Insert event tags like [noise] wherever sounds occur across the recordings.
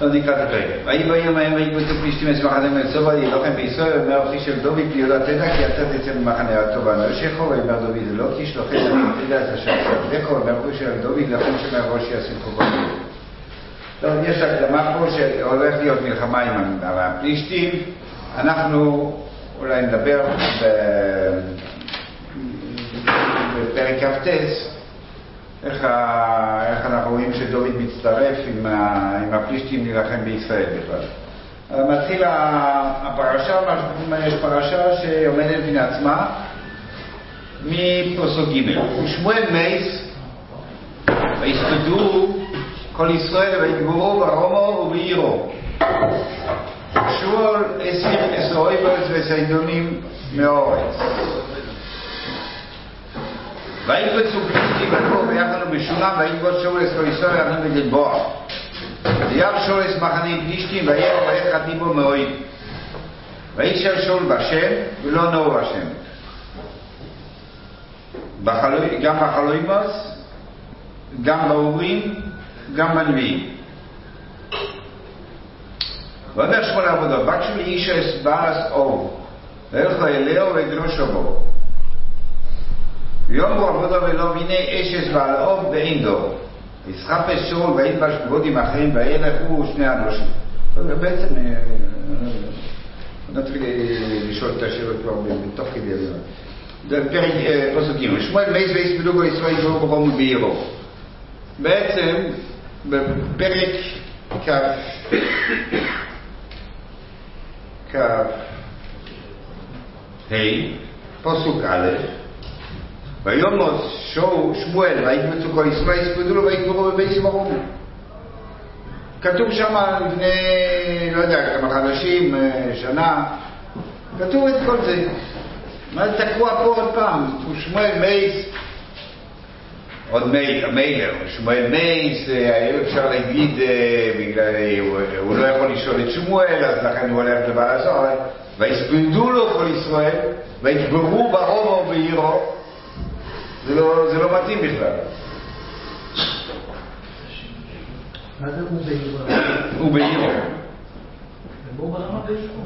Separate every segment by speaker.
Speaker 1: לא נקרא את הפרק. ויהי ביום ההם ויקבצו פלישתים את מחנה מצוא וילוחם בישראל ואומר אחי של דוד ליהודה תדע כי אתה תצא ממחנה הטוב ואנשיך ויאמר דוד לא כי שלוחי דוד תדע את אשר עבדך ואומר אחי של דוד לכם שמר ראש יעשו חובות. טוב, יש הקדמה פה שהולך להיות מלחמה עם הפלישתים. אנחנו אולי נדבר בפרק כ"ט איך, איך אנחנו רואים שדוד מצטרף עם, ה, עם הפלישתים להילחם בישראל בכלל. מתחיל הפרשה, יש פרשה שעומדת מן עצמה מפסוק ג' ושמואל מייס ויספדו כל ישראל ויגברו ברומו ובעירו שמואל הסיר אסרויבוס וסיידונים מאורץ ויקבצו פלישתים ונבואו ביחד ובשולם ויקבוץ אס כל ישראל יחד בגלבוע וירא שאול אס מחנה פלישתים וירא ויחד דיבו מאויב וישאל שאול בשם ולא נאו בשם גם בחלוימוס גם באורים גם בנביאים. ואומר שמואל לעבודו בקשו לאיש אס בעלס אור וילכו אליהו ויגרושו בו ויאמרו עבודו ולא והנה אשס ועל אוב ואין דור. יסחפש שאול וילבש בגודים אחרים וילכו שני אנושים. בעצם נתחיל לשאול את השאלות כבר בתוך כדי פרק פסוקים. שמואל מייס ויספדו ישראל יגברו ברום ובעירו. בעצם בפרק כ... כ... ה' פסוק א' שואו שמואל ויקבצו כל ישראל יספדו לו ויקברו בבייס מרום כתוב שם לפני, לא יודע, כמה חדשים, שנה, כתוב את כל זה. מה זה תקוע פה עוד פעם? שמואל מייס, עוד מיילר, שמואל מייס, היה אפשר להגיד, בגלל, הוא לא יכול לשאול את שמואל, אז לכן הוא הולך לבעל הסוהר, ויספדו לו כל ישראל, ויקברו ברובו ובעירו, זה לא, זה לא מתאים בכלל.
Speaker 2: מה זה הוא בעירו?
Speaker 1: הוא בעירו.
Speaker 2: ברמה בעירו.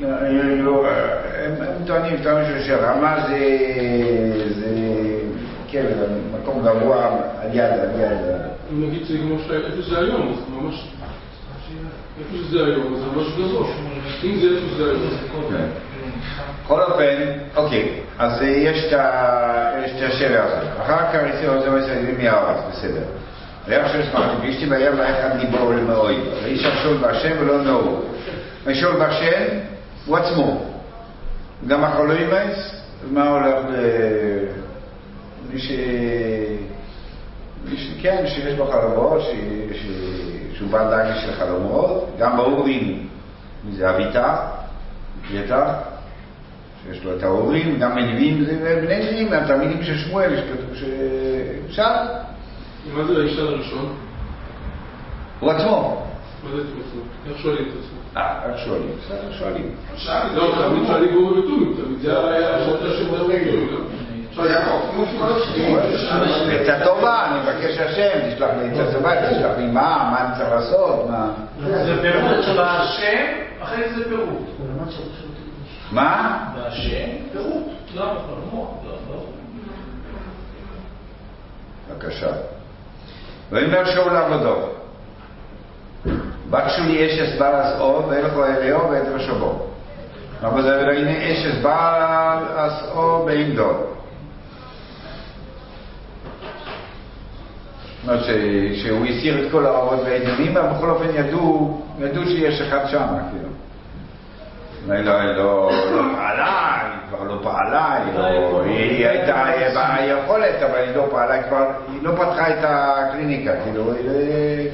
Speaker 1: הם טוענים, טוענים שרמה זה, זה, כן, זה מקום גבוה על יד, על יד.
Speaker 3: נגיד זה כמו איפה שזה היום, אז ממש... איפה שזה היום, זה ממש גבוה. אם זה איפה שזה היום.
Speaker 1: בכל אופן, אוקיי, אז יש את השאלה הזאת. אחר כך יצאו זה מסיימים מהארץ, בסדר. וירא שאול שמחתי פלישתים וירא לאחד ליבו למאויב. וישאל שאול בהשם ולא נאו. ושאול בהשם הוא עצמו. גם החלוימס, מה הולך ל... מי ש... מי ש... כן, שיש בו חלומות, שהוא בעל דאגה של חלומות, גם באורים, זה אביתר, יתר, שיש לו את ההורים, גם מנביאים, זה בני נביאים, מהתלמידים של שמואל, יש כתוב ששם.
Speaker 3: מה זה האיש הראשון?
Speaker 1: הוא עצמו.
Speaker 3: מה זה עצמו? איך שואלים את עצמו?
Speaker 1: אה, איך שואלים? בסדר, שואלים.
Speaker 3: לא, תמיד שואלים בו בביטוי, תמיד זה היה השאלה של בביטוי,
Speaker 1: את הטובה, אני מבקש השם, תשלח לי את הטובה, תשלח לי מה, מה אני צריך לעשות, מה...
Speaker 4: זה פירוט של השם, אחרי זה פירוט.
Speaker 1: מה?
Speaker 4: והשם, פירוט. לא, לא, לא.
Speaker 1: בבקשה. ויאמר שאול לעבודו, בקשו לי אשס בעל אור וילכו אליהו ואת רשבו. אבל זה הנה אשס בעל אור דור. זאת אומרת שהוא הסיר את כל האורות והעניינים, אבל בכל אופן ידעו, ידעו שיש אחד שם, כאילו. אולי לא, לא, לא פעלה, היא כבר לא פעלה, היא, לא, הייתה ביכולת, אבל היא לא פעלה, היא לא פתחה את הקליניקה, כאילו, היא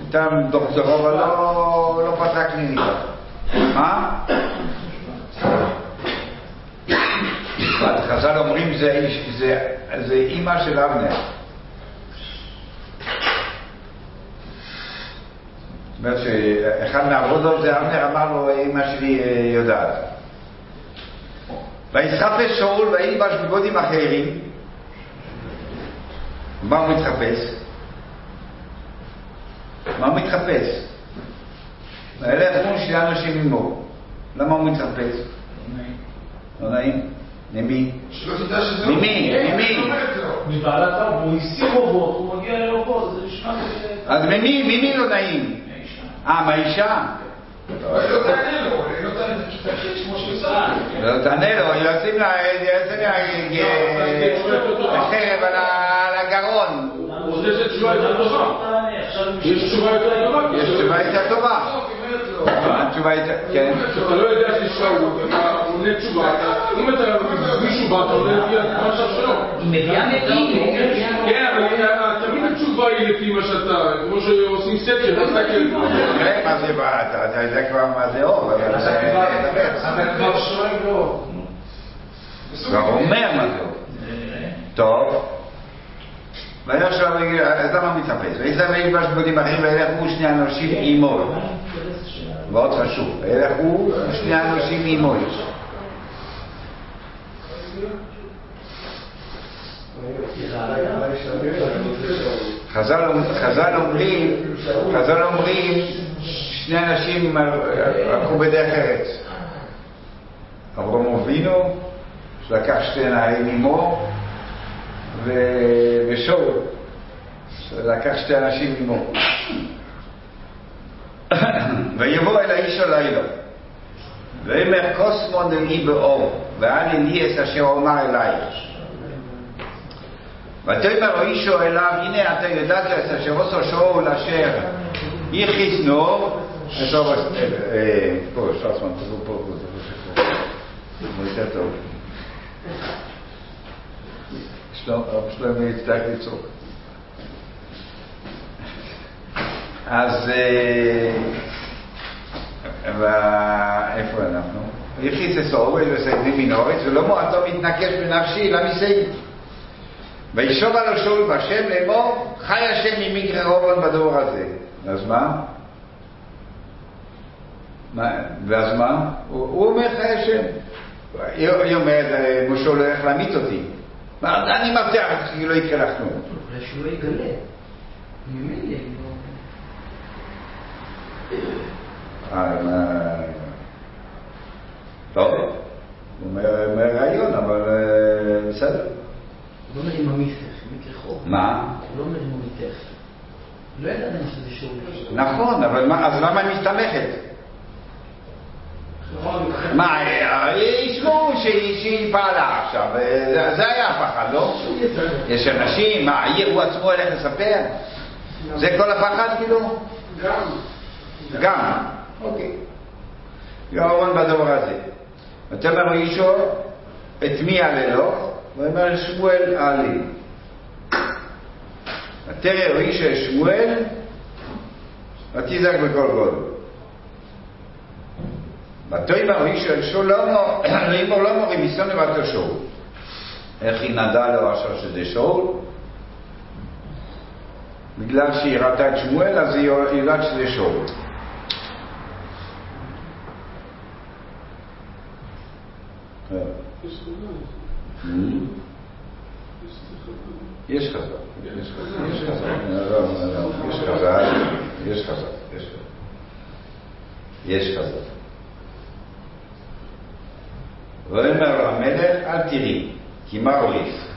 Speaker 1: הייתה דוקטור, אבל לא, לא פתחה קליניקה. מה? חז"ל אומרים זה אימא של אבנר. זאת אומרת שאחד מהעבודות זה אבנר אמר לו, אמא שלי יודעת. ויסחפש שאול וילבש בגודים אחרים. מה הוא מתחפש? מה הוא מתחפש? וילך מול שני אנשים עמו. למה הוא מתחפש? לא נעים? למי?
Speaker 5: תדע שזה...
Speaker 1: ממי? ממי?
Speaker 2: מבעלת האור, הוא הסיר אורות, הוא מגיע לאורות, זה נשמע.
Speaker 1: אז ממי? ממי לא נעים? אה, מהאישה?
Speaker 5: לא תענה לו, לא צה"ל.
Speaker 1: לא תענה לו, יוצאים לה, יוצאים אה, חרב על הגרון.
Speaker 3: יש תשובה יותר טובה.
Speaker 1: יש תשובה.
Speaker 5: לא.
Speaker 1: התשובה הייתה, כן.
Speaker 3: כשאתה לא יודע שיש שאול, אתה עונה תשובה, אתה- אם אתה מישהו בא, אתה עונה לפי המשל שלו.
Speaker 2: היא מביאה מתים,
Speaker 3: כן, אבל התשובה היא לפי מה שאתה, כמו שעושים סקר, כן.
Speaker 1: תראה מה זה אתה יודע כבר מה זה אור, אבל
Speaker 5: אתה כבר- שואל לו.
Speaker 1: כבר אומר מה זה אור. טוב. וישב, אז למה מתחפש? וישב וילבש בגדים אחרים וילך הוא שני אנשים עמו. מאוד חשוב. וילך הוא שני אנשים עמו. חז"ל חז"ל אומרים, חז"ל אומרים, שני אנשים הלכו בדרך ארץ. אברהם אבינו, שלקח שתי נערים עמו, ו- ושאול, שלקח שתי אנשים עמו. [coughs] ויבוא אל האיש הלילה, ויאמר קוסמון דמי באור, ואל אליאס אשר אומר אלייך. ותאמר האישו אליו, הנה אתה ידעת את אשר עושו שאול אשר יכיס נור, טוב, אה, פה, שרסמן, תבוא פה, פה, פה, זה יותר טוב. הרב שלומי יצטרך לצעוק. אז אה, איפה אנחנו? יכיס אסור וסיידים מנורץ ולא מועטו מתנקש בנפשי למיסי וישוב על שאול בשם לאמור חי השם ממקרה רובון בדור הזה אז מה? מה? ואז מה? הוא, הוא אומר חי השם היא היא אומרת "אה, משה לא הולך להמית אותי מה, אני מבטיח לך שלא יקרה לך כלום
Speaker 2: אולי שהוא לא יגלה. ממילא,
Speaker 1: אה, מה- טוב, הוא אומר אומר רעיון, אבל אה, בסדר.
Speaker 2: הוא לא עם המיתך, מקרה חור.
Speaker 1: מה?
Speaker 2: הוא לא עם המיתך. לא ידעתם שזה שאול.
Speaker 1: נכון, אבל מה, אז למה היא מסתמכת? מה, אה, ישמעו שהיא פעלה עכשיו, אה, זה- היה הפחד, לא? יש אנשים, מה, הוא עצמו הולך לספר? זה כל הפחד כאילו?
Speaker 5: גם.
Speaker 1: גם, אוקיי. יהרון בדבר הזה. ותאמר אישו את מי הללו? ויאמר שמואל עלי. ותרא אישו את שמואל ותזעק בקול גודל. ותאמר אישו את שלמה, לאמור לא מורי מיסיון לבתו שאול. איך היא נדעה לו עכשיו שזה שאול? בגלל שהיא ראתה את שמואל, אז היא יודעת שזה שאול. חז"ל, יש חז"ל, יש חז"ל, יש חז"ל, יש חז"ל. ואומר המלך, אל תראי, כי מה הוליך?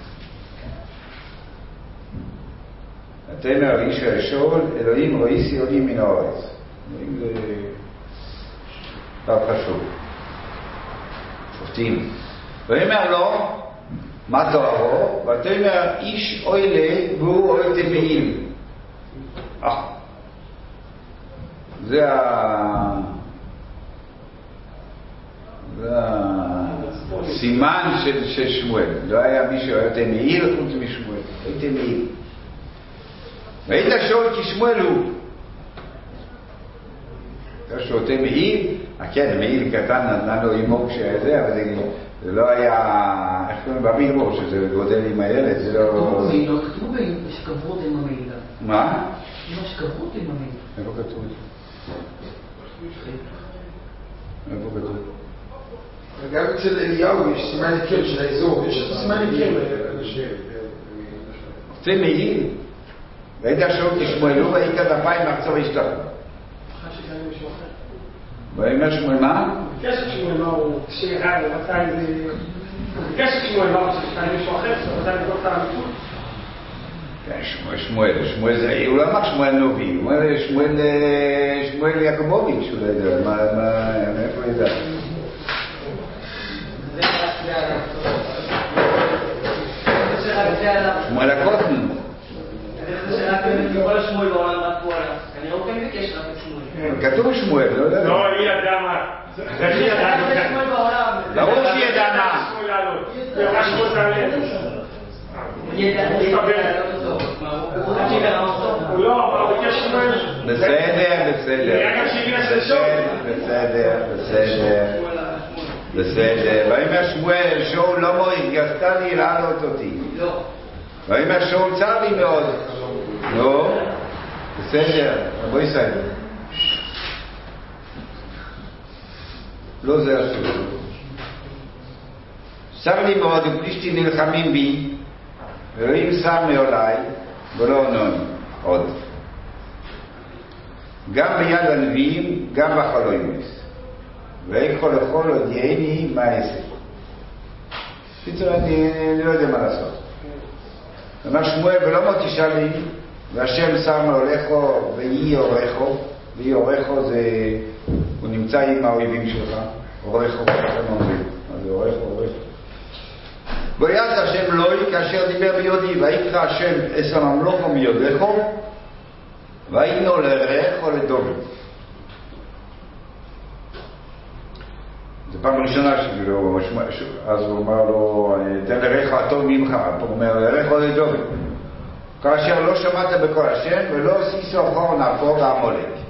Speaker 1: ותאמר איש שאול, אלוהים רואיסי עולים מן הארץ. אלוהים זה דבר חשוב. שופטים. ויאמר לו, מה תוארו? ותאמר איש אוילה והוא אוהל תמהיל. אה, זה ה... זה הסימן של, שמואל. לא היה מישהו אוהל תמהיל חוץ משמואל. אוהל תמהיל. והיית שאול כי שמואל הוא. אתה שותה מעיל, אה, כן, מעיל קטן נתנה לו אימו כשזה, אבל זה, זה לא היה, איך קוראים במילבור, שזה גודל עם הילד, זה לא...
Speaker 2: כתוב במעילות, כתוב שקברו אותה עם המעילה.
Speaker 1: מה?
Speaker 2: אמא שקברו עם המעילה.
Speaker 1: איפה כתוב? איפה כתוב?
Speaker 5: וגם אצל אליהו יש סימן היכר של האזור, יש סימן היכר.
Speaker 1: זה מעיל. וידע שאול כשמואלו ויקד אפיים מחצור ישתחו.
Speaker 2: אחרי שגם מישהו אחר.
Speaker 1: ויאמר שמואל מה?
Speaker 2: ביקש את שמואל מה הוא שירה, הוא רצה איזה... הוא ביקש את שמואל מה הוא ששכן מישהו אחר, שהוא רצה לבדוק את האמיתות.
Speaker 1: כן, שמואל, שמואל, שמואל זה, הוא לא אמר שמואל נובי, הוא אומר שמואל, אה, שמואל יעקובוביץ', הוא לא יודע, מה, מה, מאיפה הוא ידע? שמואל הקוטן, כתוב שמואל, לא יודע.
Speaker 2: לא, היא ידעה מה. זה היא ידעה.
Speaker 1: ברור שהיא ידעה מה.
Speaker 2: היא לא, הוא ביקש שמואל.
Speaker 1: בסדר, בסדר. בסדר, בסדר. בסדר. ויאמר שמואל, שאול לא מוריד, גסתה לי לעלות אותי. ויאמר שאול צר לי מאוד. נו, בסדר, בואי סייד. לא זה אסור. צר לי מאוד, ופלישתי נלחמים בי, ואלוהים שם מעולי, ולא ענוני עוד. גם ביד הנביאים, גם בחלוימס. ויקחו לכל הודיעני מה אעשה. בקיצור, אני, אני לא יודע מה לעשות. אמר שמואל, ולא מות תשאלי, והשם שם מעולךו ויהי עורכו, ויהי עורכו זה, נמצא עם האויבים שלך, עורכו, ככה אומרים, מה זה עורכו, עורכו. ויעש השם לוי כאשר דיבר ביודי, ויקרא השם אס הממלוכו מיודךו, ויינו לרעך לדובי. זו פעם ראשונה שכאילו, אז הוא אמר לו, תן לרעך הטוב ממך, הוא אומר, לרעך לדובי. כאשר לא שמעת בקול השם, ולא עשיסו אחור נעקור ועמולק.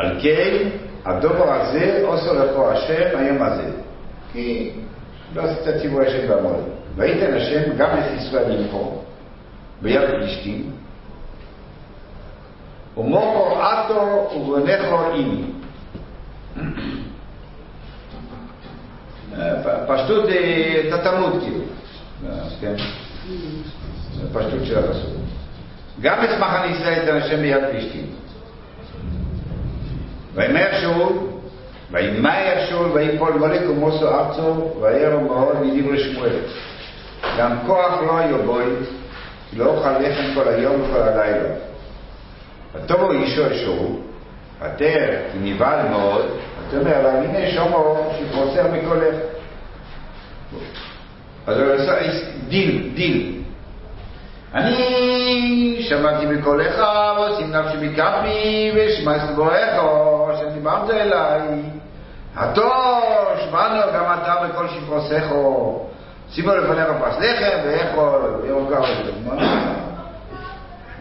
Speaker 1: על כן, הדובר הזה עושו לכו השם היום הזה. כי לא עשית ציווי השם בעמולק. וייתן השם גם את ישראל למכור, ביד פלישתים, ומוכו עטו ובנכו אימי. פשטות זה תתמות כאילו, כן? פשטות של הפסוק. גם את מחנה ישראל ייתן השם ביד פלישתים. ויאמר שאול, וימאי שאול ויפול מולק ומוסו ארצו וירא מאוד מדברי שמואל. גם כוח לא יבואי, כי לא אוכל לחם כל היום וכל הלילה. ותבוא אישו שאול, ותר כי נבהל מאוד, אומר, אבל הנה שומו שפרוסר מקולך. אז הוא עשה דיל, דיל. אני שמעתי בקולך ועושים נפשי מכפי ושמע סבורך אשר דיברת אליי. הטוב שמענו גם אתה בכל שפרוסך שימו לפניך פרס לחם ואכול וירוקה מה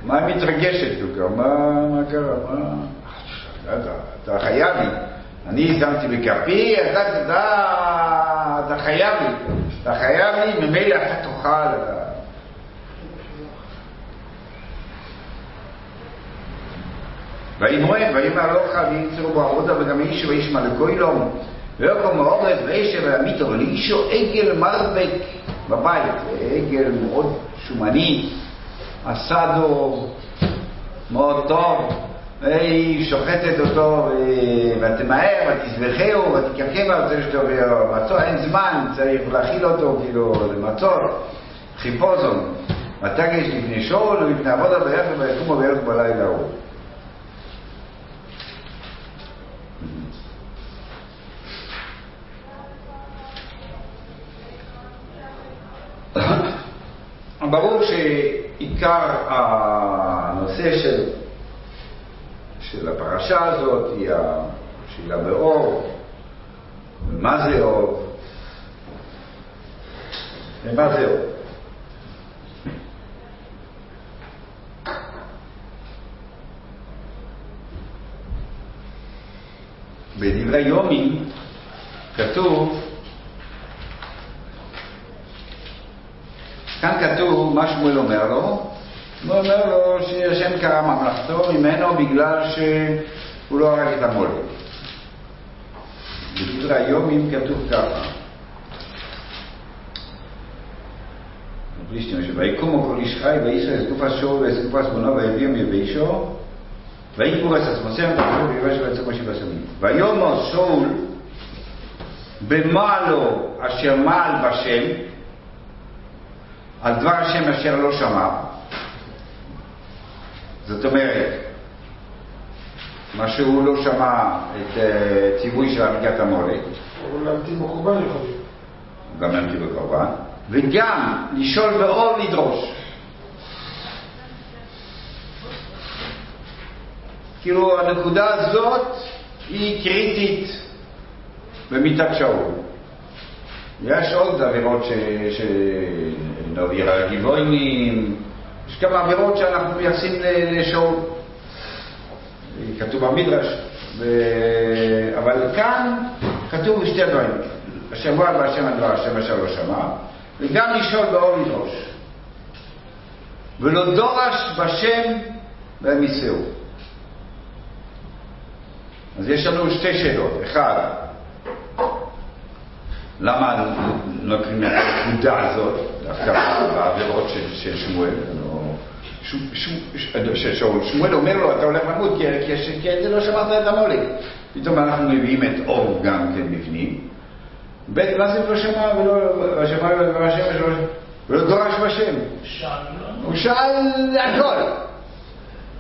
Speaker 1: מה היא מתרגשת כל כך? מה קרה? מה? אתה חייב לי. אני שמתי בכפי, אתה חייב לי. אתה חייב לי, ממילא אתה תאכל. ויאמרו, ויאמר לא חל וימצאו בו עבודה וגם איש ואיש מלכו ילום. ויקום מאורץ וישב וימיתו לאישו עגל מרבק בבית, עגל מאוד שומני, אסדו מאוד טוב, והיא שוחטת אותו ותמהר ותזבחהו ותקרקב על זה שתו ומצוא, אין זמן, צריך להכיל אותו כאילו למצות, חיפוזון. ותגש לפני שאול ולפני עבודה ביחד ויקומו וילכו בלילה ההוא. [coughs] ברור שעיקר הנושא של, של הפרשה הזאת היא השאלה באור, ומה זה אור, ומה זה אור. בדברי יומי כתוב כאן כתוב מה שמואל אומר לו, הוא אומר לו שהשם קרא ממלכתו ממנו בגלל שהוא לא הרג את המולק. בדברי היומים כתוב ככה ויקומו כל איש חי וישראל אסקופס שור ואסקופס בונו ויביאם יבישו ויקורס עצמוסיהם ותחשוב ויבש ויצא משה בסמים ויאמר שאול במעלו אשר מעל בשם על דבר השם אשר לא שמע זאת אומרת מה שהוא לא שמע את אה, ציווי של הריגת המולק
Speaker 5: אבל להמתין בקורבן יכול להיות.
Speaker 1: גם להמתין בקרבן, וגם לשאול ואור לדרוש. כאילו הנקודה הזאת היא קריטית במיתת שאול. יש עוד עבירות ש... שנביא על הגבעונים, יש כמה עבירות שאנחנו מייחסים לשאול. כתוב במדרש, ו... אבל כאן כתוב שתי דברים, השבוע בהשם הדבר השם אשר לא שמע, וגם לשאול באור לדרוש. ולא דורש בשם והם יישאו. אז יש לנו שתי שאלות. אחד, למה נותנים את הנקודה הזאת, דווקא בעבירות של, שמואל, לא, ש, ש, של שאול. שמואל אומר לו, אתה הולך למות כי, כי, כי זה לא שמעת את המולק. פתאום אנחנו מביאים את אור גם כן בפנים. ב' מה זה לא שמע ולא שמע ולא השם ולא, ולא דורש בשם. הוא שאל הכל.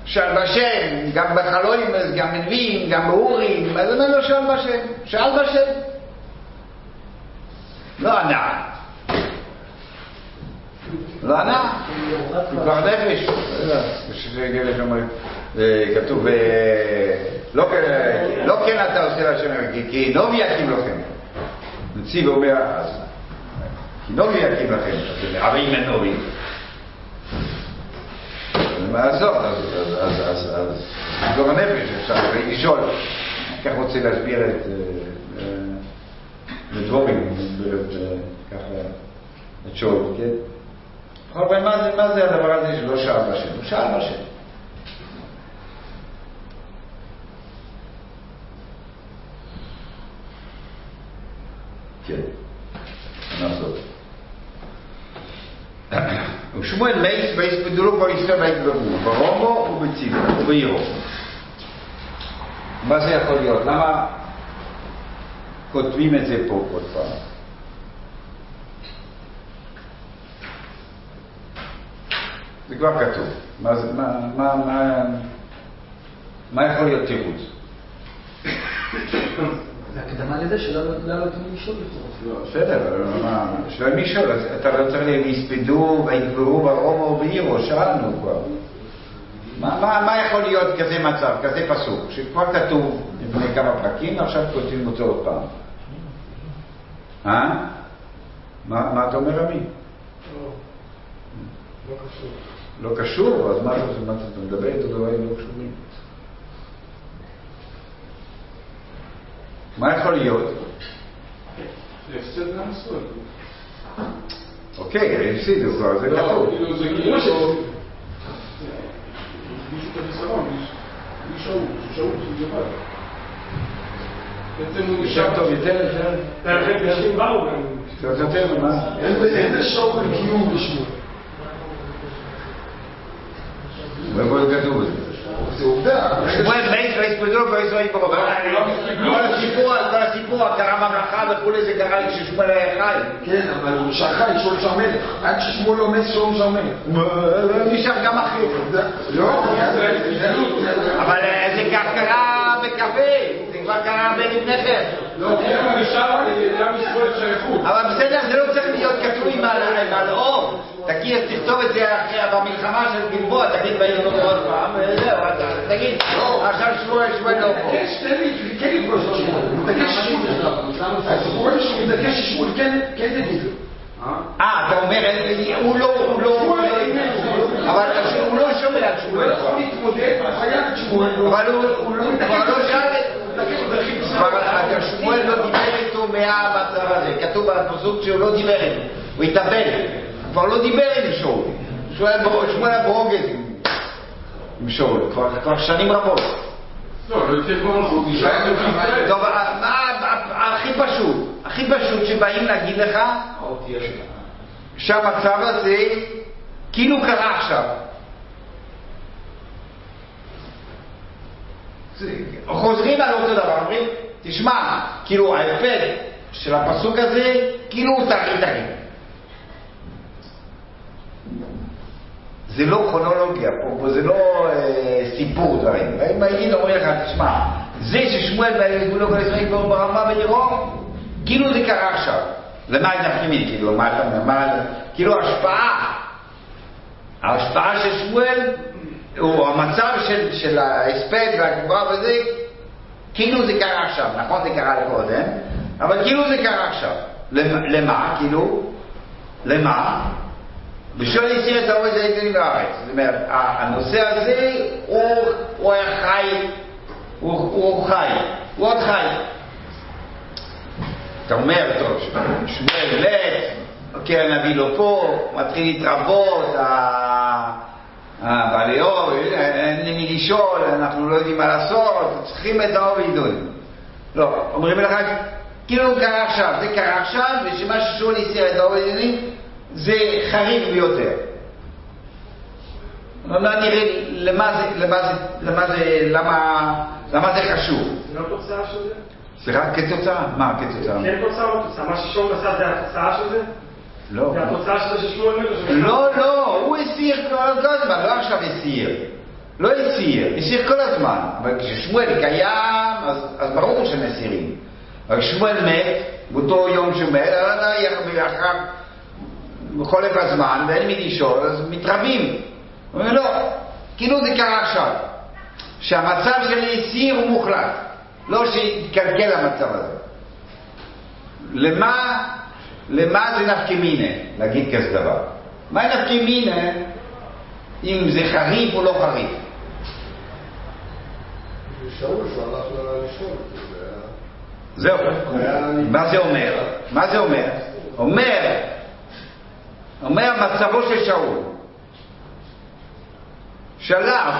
Speaker 1: שאל בשם, גם בחלואים, גם בנביאים, גם באורים, אז למה לא שאל בשם? שאל בשם. לא ענה. לא ענה. הוא כבר נפש. יש שם, אה, כתוב, אה, לא כן- לא כן אתה עושה להשם, כי- כי נובי יקים לכם. נציב אומר, אז כי נובי יקים לכם, אז רבים מנובי. מה לעשות, אז- גור הנפש, אפשר לשאול. כך רוצה להסביר את אה, אה, לדבורים, ככה, את שאול, כן? בכל אופן, מה זה- מה הדבר הזה שלא שאל בשם? הוא שאל בשם. כן, נעזוב. ושמואל מייס ויספדו כל ישראל ויתגברו, ברומו ובציבו ובעירו. מה זה יכול להיות? למה כותבים את זה פה עוד פעם? זה כבר כתוב. מה, זה- מה, מה, מה, מה יכול להיות תירוץ?
Speaker 6: זה הקדמה לזה שלא לא נותנים לשאול לכאורה.
Speaker 1: בסדר, אבל מה, שלא מי שואל, אז אתה לא צריך ויספדו ויגברו ברומו ובעירו, שאלנו כבר. מה, יכול להיות כזה מצב, כזה פסוק, שכבר כתוב לפני כמה פרקים, ועכשיו כותבים אותו עוד פעם? אה? מה, אתה אומר, רמי?
Speaker 5: לא, לא קשור.
Speaker 1: לא קשור? אז מה אתה מה אתה מדבר איתו דברים לא קשורים? מה יכול להיות? אוקיי, הפסידו כבר, זה
Speaker 3: לא,
Speaker 1: כתוב.
Speaker 3: כאילו זה כאילו...
Speaker 1: שם טוב יותר, יותר,
Speaker 5: איזה שאול קיום בשמואל.
Speaker 1: ואיפה זה כתוב את זה?
Speaker 5: זה עובדה.
Speaker 1: שמואל מת ויספדו וישראל ברוב. כל הסיפור, כל הסיפור, הכרה ממלכה וכולי, זה קרה לי כששמואל היה חי.
Speaker 5: כן, אבל הוא נשאר חי, שאול נשאר מלך. עד ששמואל לא מת, שאול נשאר מלך.
Speaker 1: נשאר גם אחי.
Speaker 5: לא,
Speaker 1: אבל אה, זה כבר קרה בקפה, זה כבר קרה הרבה לפני כן.
Speaker 3: לא, ישראל שייכות.
Speaker 1: אבל בסדר, זה לא צריך להיות כתוב עם ה- תגיד, תכתוב את זה במלחמה של גלבוע, תגיד בעיר לא עוד פעם, וזהו, אז תגיד, עכשיו שמואל, שמואל לא פה.
Speaker 5: כן, תן לי, כן לפגוש את שמואל. הוא מתעקש ששמואל. הסיפור הזה שהוא מתעקש ששמואל כן כן יגיד לו.
Speaker 1: אה, אתה אומר, הוא לא, הוא לא. אבל הוא לא שומע
Speaker 5: הוא
Speaker 1: שמואל.
Speaker 5: לא יכול להתמודד, הוא חייב את שמואל.
Speaker 1: אבל הוא הוא לא לא שאל,
Speaker 5: הוא
Speaker 1: אבל שמואל לא דיבר איתו מהמצב הזה, כתוב בפסוק שהוא לא דיבר איתו, הוא התאבל, הוא כבר לא דיבר עם שאול, שמואל היה ברוגז עם- שאול, כבר- שנים רבות.
Speaker 3: לא, לא ייתן כבר מלכות, נשאר ישראל.
Speaker 1: טוב, הכי פשוט, הכי פשוט שבאים להגיד לך שהמצב הזה כאילו קרה עכשיו. חוזרים על אותו דבר, אומרים, תשמע, כאילו האפקט של הפסוק הזה, כאילו הוא טרי טרי. זה לא כרונולוגיה פה, פה זה לא אה, סיפור דברים. אם הייתי אומר לך, תשמע, זה ששמואל והגבולו כל ישראל כבר ברמה בנירום, כאילו זה קרה עכשיו. למה נפנימית, כאילו, מה אתה אומר, כאילו השפעה, ההשפעה של שמואל, הוא המצב של, של ההספד והגבורה וזה, כאילו זה קרה עכשיו, נכון זה קרה קודם, אבל כאילו זה קרה עכשיו. למה, למה כאילו? למה? בשביל הסיר את העדני בארץ. זאת אומרת, הנושא הזה הוא, היה חי, הוא, חי, הוא עוד חי. אתה אומר, טוב, שמואל מת, קרן הנביא לא פה, מתחיל להתרבות, הבעלי אור, אין לי מי לשאול, אנחנו לא יודעים מה לעשות, צריכים את האור ועידון. לא, אומרים לך, כאילו קרה עכשיו, זה קרה עכשיו, ושמה ששאול הסיר את האור ועידונים, זה חריג ביותר. לא נראה למה זה, למה זה, למה זה, למה, למה זה חשוב.
Speaker 2: זה לא תוצאה של זה?
Speaker 1: סליחה, כתוצאה? מה כתוצאה?
Speaker 2: כן תוצאה או תוצאה? מה ששמואל עשה זה התוצאה של זה?
Speaker 1: לא.
Speaker 2: זה התוצאה של זה ששמואל מת?
Speaker 1: לא, לא, הוא הסיר כל הזמן, לא עכשיו הסיר. לא הסיר, הסיר כל הזמן. אבל כששמואל קיים, אז, ברור שמסירים. אבל כששמואל מת, באותו יום שהוא מת, אחר חולף הזמן, ואין מי לשאול, אז מתרבים. הוא אומר, לא, כאילו זה קרה עכשיו. שהמצב של הסיר הוא מוחלט. לא שיתקלקל המצב הזה. למה, למה זה נפקא מינה, להגיד כזה דבר? מה נפקא מינה אם זה חריף או לא חריף? זהו. מה זה אומר? מה זה אומר? אומר, אומר מצבו של שאול. שלב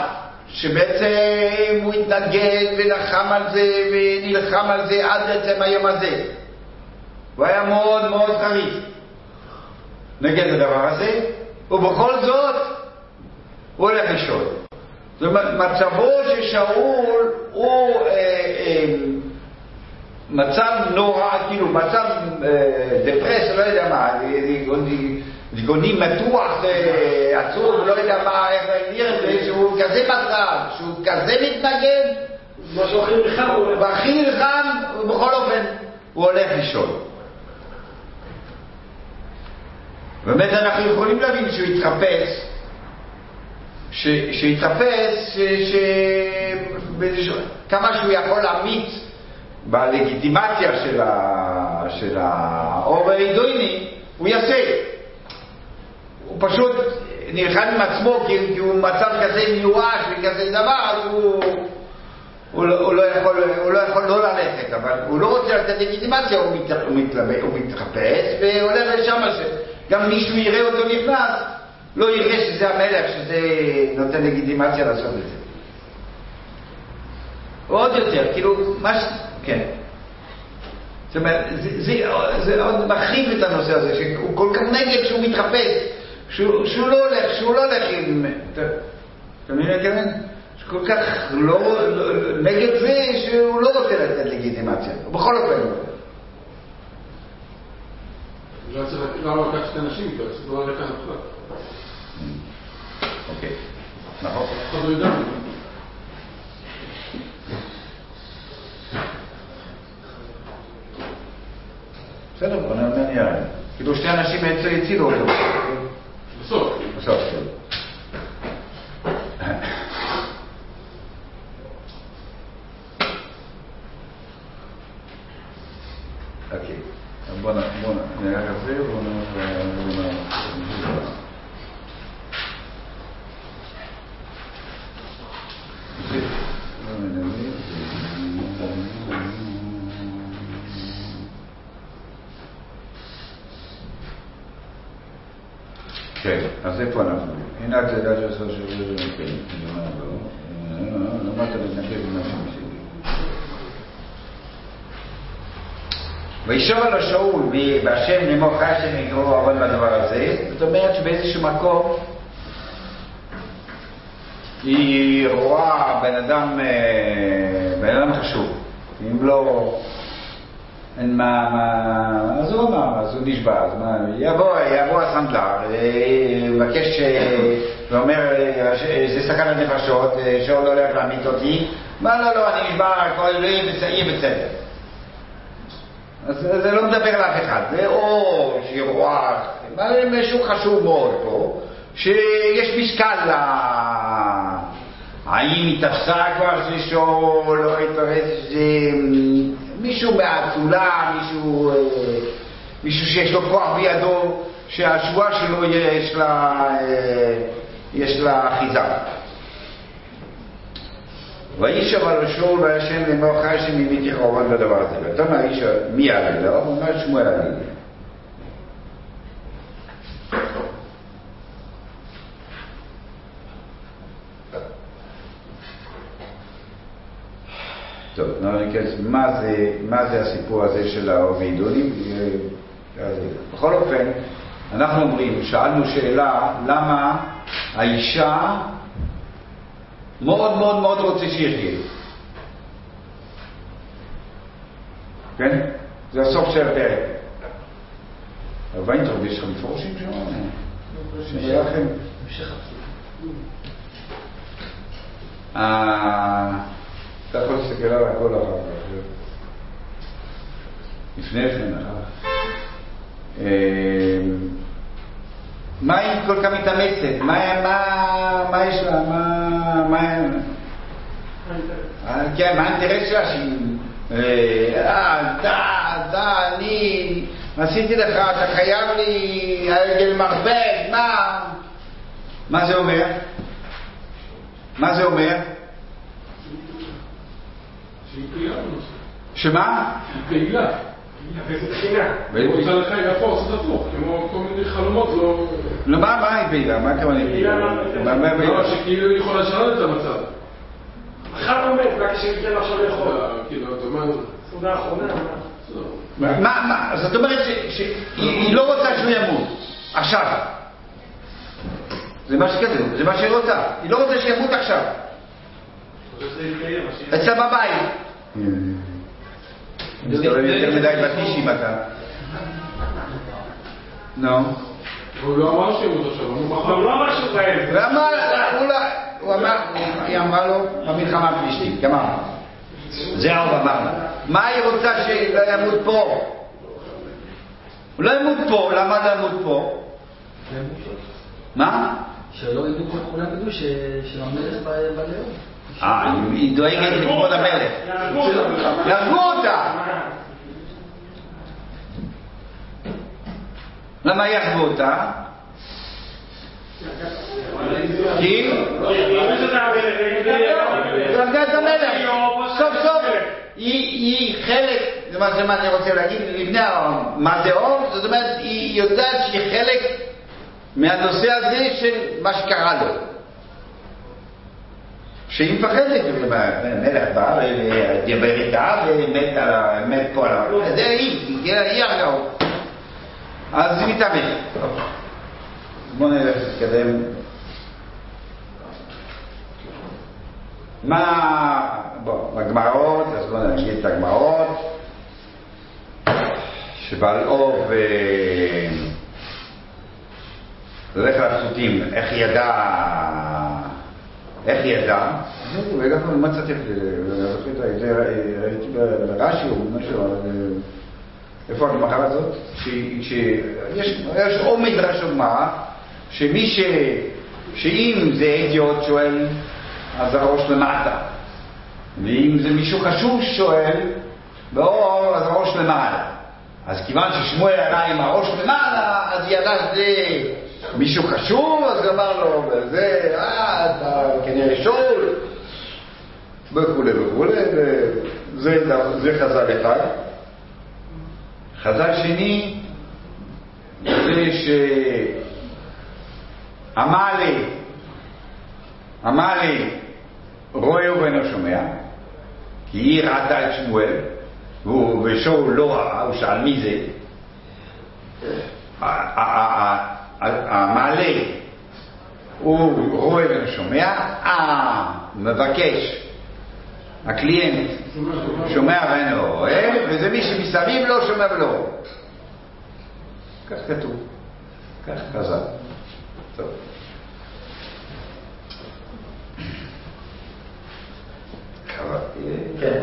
Speaker 1: שבעצם הוא התנגד ולחם על זה ונלחם על זה עד עצם היום הזה. הוא היה מאוד מאוד חריף נגד הדבר הזה, ובכל זאת הוא הולך לשאול. זאת אומרת, מצבו של שאול הוא אה, אה, מצב נורא, כאילו מצב אה, דפרס, לא יודע מה, דיגוני מתוח, אה, עצוב, לא יודע מה, איך להגדיר את זה, שהוא כזה מצב, שהוא כזה מתנגד. והכי נלחם, ובכל אופן, הוא הולך לשאול. באמת אנחנו יכולים להבין שהוא התחפש, שהתחפש, כמה שהוא יכול להמיץ בלגיטימציה של האור האידויני, הוא יעשה. פשוט נלחם עם עצמו כי, כי הוא מצב כזה מיואש וכזה דבר, אז הוא, הוא, לא, הוא, לא יכול, הוא לא יכול לא ללכת, אבל הוא לא רוצה לתת לגיטימציה, הוא, מת, הוא, מתלבט, הוא מתחפש והולך לשם, שגם מישהו יראה אותו נכנס, לא יראה שזה המלך, שזה נותן לגיטימציה לעשות את זה. ועוד יותר, כאילו, מה ש... כן. זאת אומרת, זה, זה, זה עוד מחריף את הנושא הזה, שהוא כל כך נגד שהוא מתחפש, שהוא, שהוא לא הולך, שהוא לא הולך עם... אתה מבין מה אני מתכוון? שכל כך לא, לא, נגד זה שהוא לא רוצה לתת לגיטימציה, בכל אופן.
Speaker 3: לא צריך, למה לקחת את האנשים איתו? צריך לא לקחת בכלל.
Speaker 1: אוקיי, נכון.
Speaker 3: לא.
Speaker 1: בסדר, בוא נראה. כאילו שני אנשים הצילו אותו.
Speaker 3: בסוף.
Speaker 1: בסוף, כן. אוקיי, אז בוא נ- בוא נ- נלך על זה, בוא נ- בוא נ- כן, אז איפה אנחנו? הנה הצגה של סוף של... כן, למה אתה מתנגד למה עושים? וישוב עליו שאול, והשם לאמור חי השם יקראו עבוד בדבר הזה, זאת אומרת שבאיזשהו מקום היא רואה בן אדם, אה, בן אדם חשוב. אם לא, מה, מה, אז הוא אמר, אז הוא נשבע, אז מה, יבוא, יבוא הסנדלר, אה, יבקש, אה, ואומר, אה, זה סכנת נפשות, אה, שאול הולך להמית אותי, מה לא, לא, אני נשבע, הכל יהיה יהיה בסדר. אז זה לא מדבר לאף אחד, זה או רואה, מה, משהו חשוב מאוד פה, שיש משקל ל... האם היא תפסה כבר שאול, לא התפרס מישהו מהאצולה, מישהו, אה, מישהו שיש לו כוח בידו, שהשבועה שלו יש לה, אה, יש לה אחיזה. וישב על שאול והשם לאמור חי ימיתי חורבן בדבר הזה. ותאמר האיש מי יעלה לו? הוא אומר שמואל עלה טוב, נו, ניכנס, מה זה, מה זה הסיפור הזה של האור ועידונים? בכל אופן, אנחנו אומרים, שאלנו שאלה, למה האישה מאוד מאוד מאוד רוצה שיחיה. כן? זה הסוף של הפרק. אבל ויינטרוב, יש לך מפורשים שם? שהיה לכם? אה, אתה יכול להסתכל על הכל אחר כך. לפני כן, אחר כך. אה, מה היא כל כך מתאמצת? מה, מה, מה יש לה? מה, מה, אה, כן, מה האינטרס שלה? שהיא... אה, אתה, אתה, אני עשיתי לך, אתה חייב לי העגל מרבד, מה? מה זה אומר? מה זה אומר?
Speaker 3: שהיא פעילה בנושא.
Speaker 1: שמה?
Speaker 3: היא פעילה.
Speaker 2: מבחינה.
Speaker 3: היא רוצה לך יפו, עשית הפוך, כמו כל מיני חלומות, לא...
Speaker 1: לא, מה, מה היא פעילה? מה הכוונה היא פעילה? מה- מה-
Speaker 3: לא, שכאילו היא יכולה לשנות את המצב.
Speaker 2: מחר עומד, רק שניתן עכשיו לאכול.
Speaker 3: אתה, כאילו, אתה אומר...
Speaker 2: סעודה אחרונה. מה?
Speaker 3: זהו.
Speaker 1: מה, זאת אומרת שהיא היא לא רוצה שהוא ימות, עכשיו. זה מה שכתוב, זה מה שהיא רוצה. היא לא רוצה שימות עכשיו. אצלה בבית. מסתובב יותר מדי בטישים אתה. נו.
Speaker 3: הוא לא אמר שהוא עכשיו, הוא
Speaker 2: לא אמר שהוא רעב.
Speaker 1: ואמר, הוא אמר, היא אמרה לו, במלחמה הפלישתית, גמר. זה הרב אמר לה. מה היא רוצה שלא ימות פה? הוא לא ימות פה, למה לא ימות פה? מה?
Speaker 6: שלא ידעו, כולם ידעו שהמלך בלאום.
Speaker 1: אה, היא דואגת לכבוד המלך.
Speaker 2: יהרגו
Speaker 1: אותה! למה יהרגו אותה? כי? דרגת המלך. סוף סוף היא, חלק, זה מה זה מה אני רוצה להגיד, לפני האור. מה זה אור? זאת אומרת, היא יודעת שהיא חלק מהנושא הזה של מה שקרה לו. שהיא מפחדת, מלך בא ודיבר איתה ומת פה על ה... זה היא, היא הרגה. אז היא מתאבדת. בואו נלך נתקדם. מה... בוא, בגמרות, אז בואו נגיד את הגמרות. שבלעוב אה, הולך לפסוקים, איך ידע... איך ידע? לא מצאתי את זה, ראיתי ברש"י או משהו, אה, איפה הגמרא הזאת? שיש יש או מדרש או שמי ש... שאם זה אדיוט שואל, אז הראש למטה. ואם זה מישהו חשוב שואל, באור, אז הראש למעלה. אז כיוון ששמואל עלה עם הראש למעלה, אז ידע שזה מישהו חשוב, אז אמר לו, וזה, אה, אתה כנראה שואל, וכולי וכולי, וזה זה חז"ל אחד. חז"ל שני, זה שעמלי, עמלי רואה ואינו שומע, כי היא ראתה את שמואל, ושאול לא ראה, הוא שאל מי זה? המעלה, הוא רואה ושומע, המבקש, הקליינט, שומע ואינו רואה, וזה מי שמסביב לא שומע ולא רואה. כך כתוב, כך חז"ל. טוב. כן.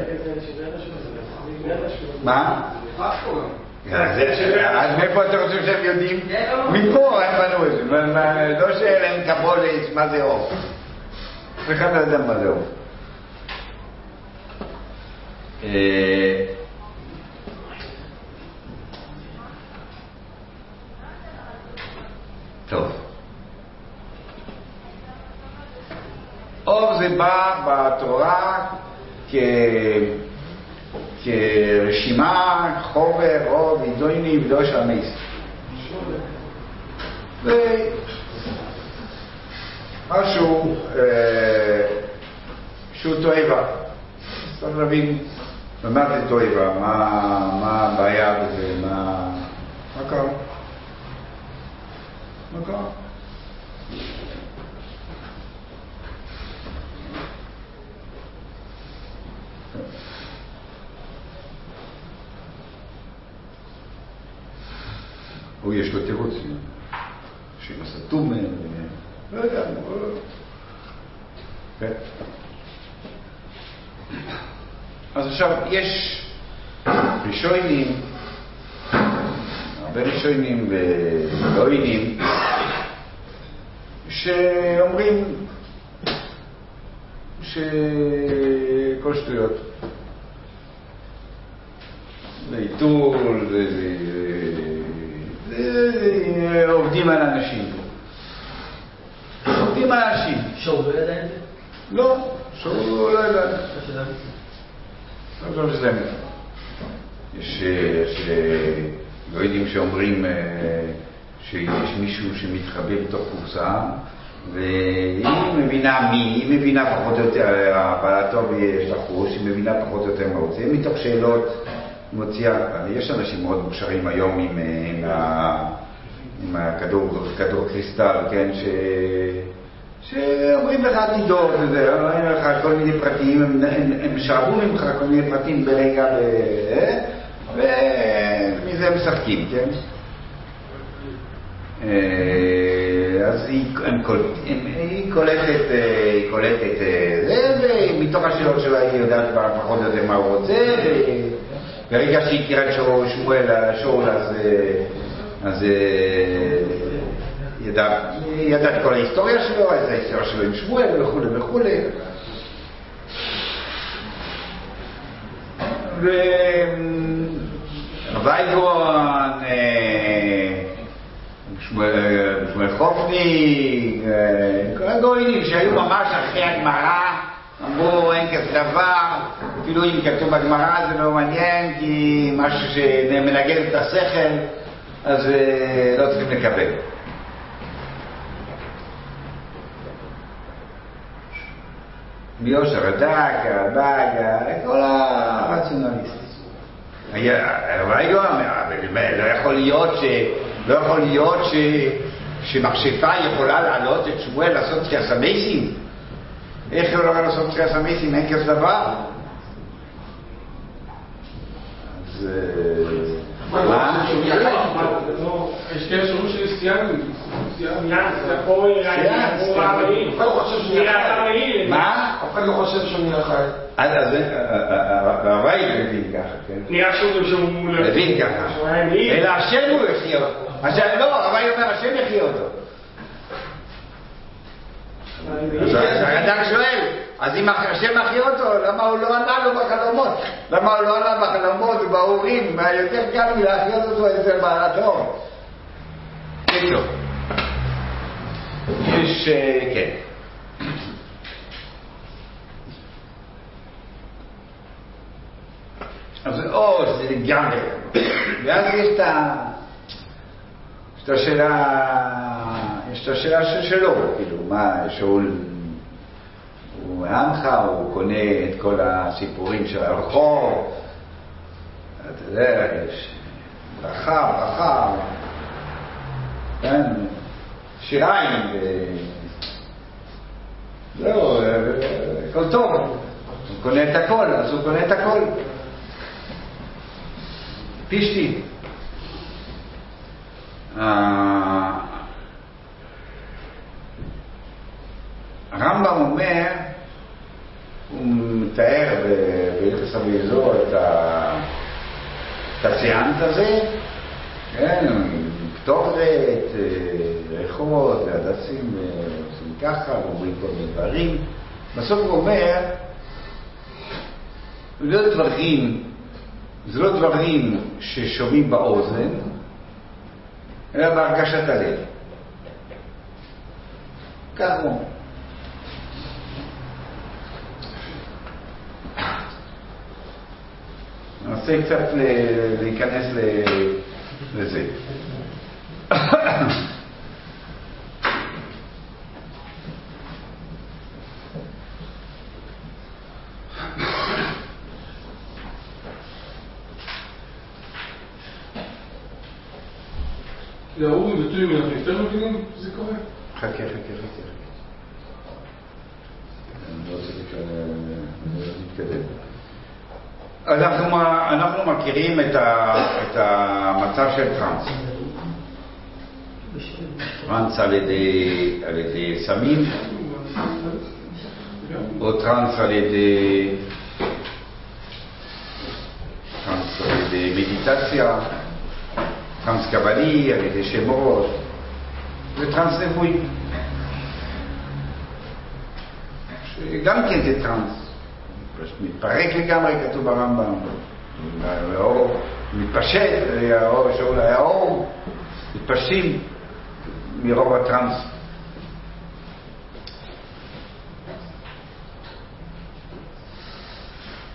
Speaker 1: מה? אז אז מאיפה אתה חושב שהם יודעים? מפה הם בנו את זה, לא שאין קבולת, מה זה עוף. אף אחד לא יודע מה זה עוף. אה, טוב. עוף זה בא בתורה כ... כרשימה, חובר, רוב, עידוני ודוש המס. ומשהו אה, שהוא תועבה. צריך להבין במה זה תועבה, מה, הבעיה בזה. מה קרה? מה קרה? יש לו תירוץ, שם הסתום, לא יודע, לא- כן. אז עכשיו, יש ראשונים, הרבה ראשונים ולאוינים, שאומרים שכל שטויות. זה זה עובדים על אנשים פה. עובדים על אנשים.
Speaker 6: שאול לא ידע את זה?
Speaker 1: לא, שהוא לא.
Speaker 6: לא.
Speaker 1: לא חושב שזה. יש, יש אה, לא יודעים שאומרים אה, שיש מישהו שמתחבא בתוך קופסה והיא מבינה מי, היא מבינה פחות או יותר, הפעלתו ויש לה חוש, היא מבינה פחות או יותר מה הוא רוצה, מתוך שאלות מוציאה, יש אנשים מאוד מוכשרים היום עם, אה, עם, ה, עם הכדור כדור קריסטל, כן, ש... שאומרים לך עתידות וזה, אומרים לך כל מיני פרטים, הם, הם, הם שאבו ממך כל מיני פרטים ברגע, ב... ומזה הם משחקים, כן? אה, אז היא, קול, היא קולטת, אה, היא קולטת אה, זה, ומתוך השאלות שלה היא יודעת כבר פחות או יותר מה הוא רוצה, וברגע שהיא הכירה את שאול- שמואל, שאול, אז, אז ידע, ידע את כל ההיסטוריה שלו, את ההיסטוריה שלו עם שמואל וכולי וכולי. ווייגון, שמואל חופני, כל הגויים שהיו ממש אחרי הגמרא, אמרו אין כזה דבר, אפילו אם כתוב בגמרא זה לא מעניין, כי משהו שמנגד את השכל, אז אה, לא צריכים לקבל. מיושר הדק, הבאג, כל הרציונליסטים. וייגו אומר, לא יכול להיות ש... לא יכול להיות ש... שמכשפה יכולה להעלות את שמואל לעשות תחייה סמייסים? איך לא לעשות תחייה סמייסים? אין כזה דבר? אז... אה, מה?
Speaker 3: יש כאלה שאומרים שיש סייגנו.
Speaker 1: מה?
Speaker 5: אף אחד לא חושב שהוא נראה חי.
Speaker 1: אז אז, אה, אה, הרבי מבין ככה, כן?
Speaker 2: נראה שהוא שהוא...
Speaker 1: מבין ככה. אלא השם הוא יחיה אותו. לא, הרבי אומר השם יחיה אותו. הרד"ק שואל, אז אם השם מחיה אותו, למה הוא לא ענה לו בחלומות? למה הוא לא ענה בחלומות ובהורים? מה יותר קל מלהחיות אותו אצל בעלת אור. בקיצור, יש, אה, כן. אז או שזה לגמרי, ואז. יש את השאלה, יש את השאלה של שלו, כאילו, מה, שאול, הוא עמך, הוא קונה את כל הסיפורים של הרחוב, אתה יודע, יש ברכה, ברכה, כן, שיריים, ו- זהו, אה, הכל טוב. הוא קונה את הכל, אז הוא קונה את הכל. פישטי. אה, הרמב"ם אומר, הוא מתאר בהלכס אביזור את ה- את הציאנט הזה, כן, קטורת, ריחות, והדסים אה, עושים ככה, ואומרים כל מיני דברים. בסוף הוא אומר, לא דברים, זה לא דברים ששומעים באוזן, אלא בהרגשת הלב. כך הוא ננסה קצת ל- להיכנס לזה.
Speaker 3: להרוג וביטוי מן יותר מבינים שזה קורה?
Speaker 1: חכה, חכה, חכה. אני לא רוצה להתקדם. אנחנו, אנחנו מכירים את, ה, את המצב של טראנס. טראנס על ידי, על ידי סמים, או טראנס על ידי, טראנס על ידי מדיטציה, טראנס קבלי, על ידי שמות, וטראנס נבואי. שגם כן זה טראנס. פשוט מתפרק לגמרי, כתוב ברמב"ם. והאור מתפשט, האור שאול היה אור, מתפשטים מרוב הטראנס.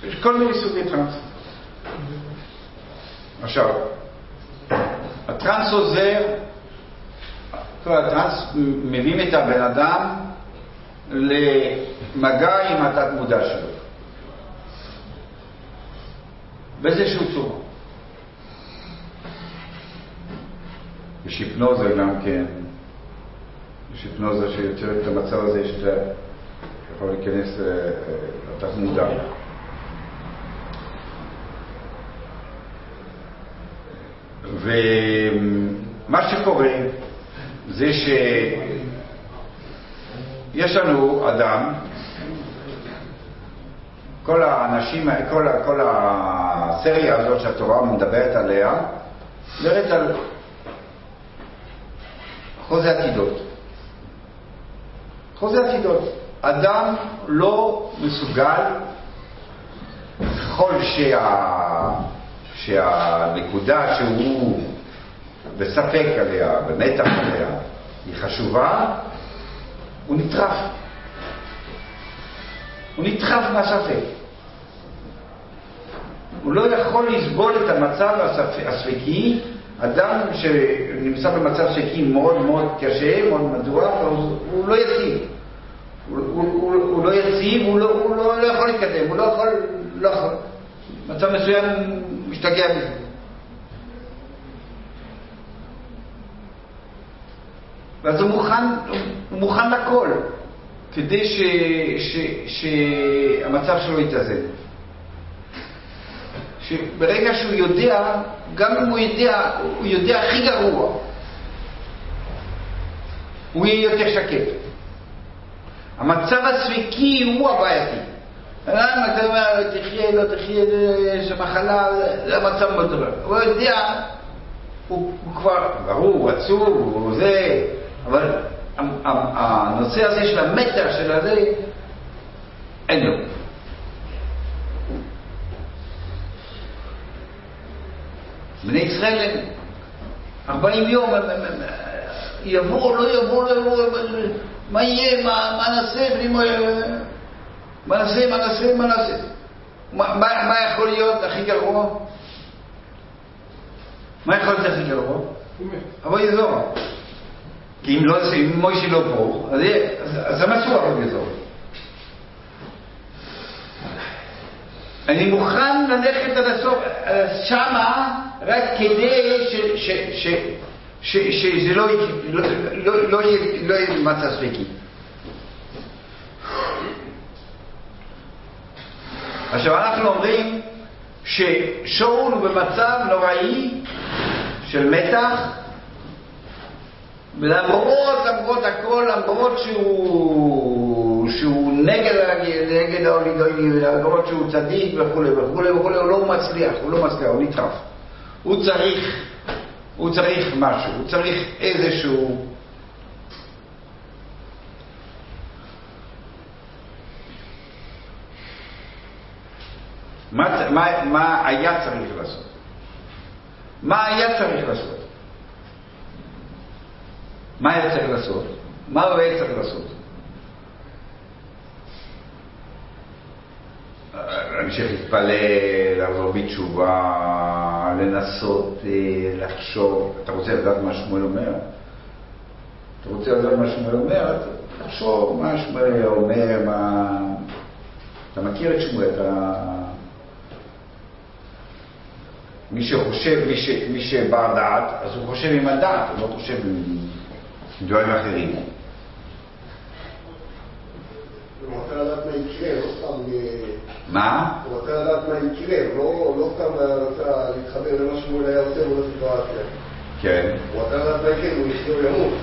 Speaker 1: יש כל מיני סוגי טראנס. עכשיו, הטראנס עוזר, כל הטראנס מביאים את הבן אדם למגע עם התת מודע שלו. באיזשהו צורה. יש היפנוזה גם כן, יש היפנוזה שיוצרת את המצב הזה שאתה יכול להיכנס אה, אה, מודע. ומה שקורה זה שיש לנו אדם, כל האנשים, כל, כל הסריה הזאת שהתורה מדברת עליה, מדברת על חוזה עתידות. חוזה עתידות. אדם לא מסוגל, ככל שה... שהנקודה שהוא בספק עליה, במתח עליה, היא חשובה, הוא נטרף. הוא נטרף מהספק. הוא לא יכול לסבול את המצב הספ... הספקי, אדם שנמצא במצב ספקי מאוד מאוד קשה, מאוד מדוע, הוא, הוא לא יציב. הוא, לא יציב, הוא לא, לא, לא יכול להתקדם, הוא לא יכול, לא יכול. מצב מסוים משתגע מזה. ואז הוא מוכן, הוא מוכן לכל, כדי שהמצב שלו יתאזן. שברגע שהוא יודע, גם אם הוא יודע, הוא יודע הכי גרוע, הוא יהיה יותר שקט. המצב הספקי הוא הבעייתי. למה אתה אומר, תחיה, לא תחיה, יש מחלה, זה המצב טוב. הוא יודע, הוא, הוא כבר, ברור, הוא עצוב, הוא זה, אבל הנושא הזה של המתח של הזה, אין לו. ישראל, 40 יום, יבואו, לא יבואו, לא יבואו, מה יהיה, מה, מה נעשה, בלי מה... מה נעשה, מה נעשה, מה נעשה? מה, מה, מה יכול להיות הכי גרוע? מה יכול להיות הכי גרוע? אבוי יזור. כי אם, לא, אם מוישי לא פה, אז, זה מסור אבוי יזור. אני מוכן ללכת עד הסוף, אה, שמה, רק כדי שזה לא, לא, לא, לא, יהיה- לא מצב ספקי. עכשיו אנחנו אומרים ששאול הוא במצב נוראי של מתח, ולמרות, למרות הכל, למרות שהוא, שהוא נגד, ה- נגד האוליגויים, למרות שהוא צדיק וכולי וכולי וכולי, הוא לא מצליח, הוא לא מצליח, הוא נטרף. הוא צריך, הוא צריך משהו, הוא צריך איזשהו... מה, מה, מה היה צריך לעשות? מה היה צריך לעשות? מה היה צריך לעשות? מה הוא היה צריך לעשות? להמשיך להתפלל, לחזור בתשובה, לנסות אה, לחשוב. אתה רוצה לדעת מה שמואל אומר? אתה רוצה לדעת מה שמואל אומר? תחשוב מה שמואל אומר, מה... אתה מכיר את שמואל, אתה... מי שחושב, מי, ש... מי שבא דעת, אז הוא חושב עם הדעת, הוא לא חושב עם דברים אחרים.
Speaker 5: הוא רוצה לדעת מה יקרה, לא סתם...
Speaker 1: מה?
Speaker 5: הוא רוצה לדעת מה יקרה, לא לא סתם רצה להתחבר למה שמואל היה עושה מול הסיטואציה.
Speaker 1: כן,
Speaker 5: הוא רוצה לדעת מה יקרה, הוא יחיה או ימות.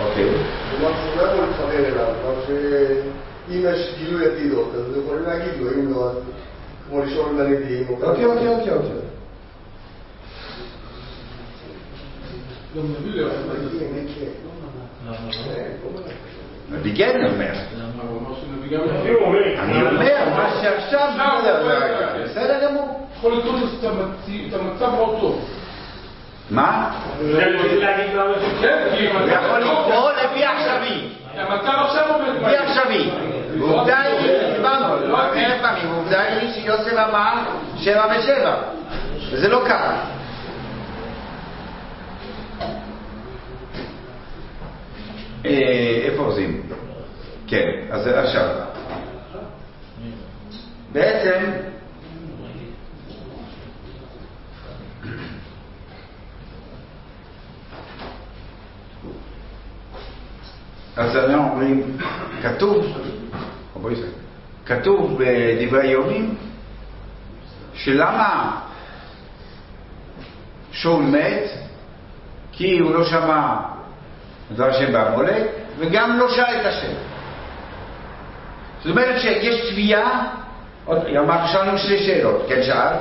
Speaker 1: אוקיי.
Speaker 5: הוא לא יכול להתחבר אליו, כלומר שאם יש גילוי עתידות, אז יכולים להגיד לו, אם לא, אז כמו לשאול את הנביאים. או
Speaker 1: אוקיי, אוקיי, אוקיי, אוקיי.
Speaker 3: גם נביא לי
Speaker 1: כן אומר. אני אומר מה שעכשיו, בסדר,
Speaker 3: רגע,
Speaker 1: רגע, בסדר גמור.
Speaker 3: יכול לקרות את המצ- את המצב לא טוב.
Speaker 1: מה?
Speaker 2: הוא
Speaker 3: כן,
Speaker 1: הוא יכול לקרוא לפי עכשווי.
Speaker 3: המצב עכשיו עומד.
Speaker 1: לפי עכשווי. ועובדה היא, דיברנו זה הרבה פעמים, ועובדה היא שיוסף אמר שבע ושבע. וזה לא ככה. איפה עוזים? כן, אז עכשיו. בעצם, אז אנחנו אומרים, כתוב, כתוב בדברי היומים, שלמה שאול מת? כי הוא לא שמע דבר השם בעמולק, וגם לא שאל את השם. זאת אומרת שיש תביעה, עוד, אמרנו שאלנו שתי שאלות, כן שאל,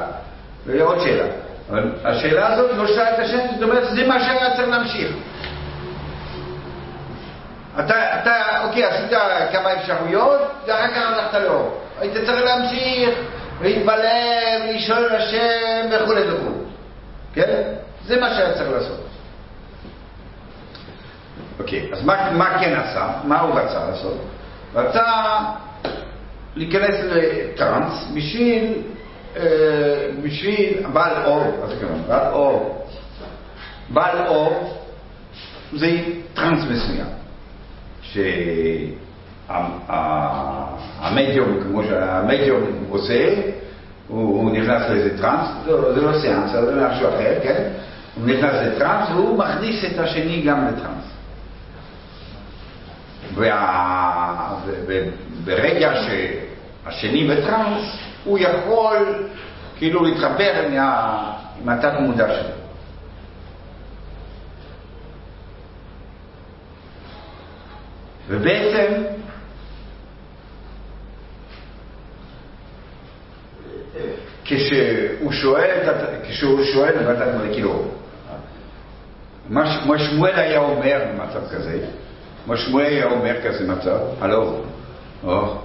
Speaker 1: ועוד שאלה. אבל השאלה הזאת לא שאל את השם, זאת אומרת זה מה שהיה צריך להמשיך. אתה, אתה, אוקיי, עשית כמה אפשרויות, ואחר כך הלכת לאור. היית צריך להמשיך, להתפלל, ולשאול את השם, וכולי וכולי. כן? זה מה שהיה צריך לעשות. אוקיי, אז מה, מה כן עשה? מה הוא רצה לעשות? רצה להיכנס לטראנס בשביל, אה, בשביל בעל אור, מה זה כמובן? בעל אור. בעל אוב זה טראנס מסוים. שהמדיום, כמו שהמדיום עושה, הוא, הוא נכנס לאיזה טראנס, לא, זה לא סיאנס, זה משהו אחר, כן? הוא נכנס לטראנס והוא מכניס את השני גם לטראנס. וה... וברגע שהשני בטראנס, הוא יכול כאילו להתחבר עם, ה... עם התת מודע שלו. ובעצם כשהוא שואל, כשהוא שואל, ואתה כאילו, מה שמואל היה אומר במצב כזה, מה שמואל היה אומר כזה מצב, הלו, או,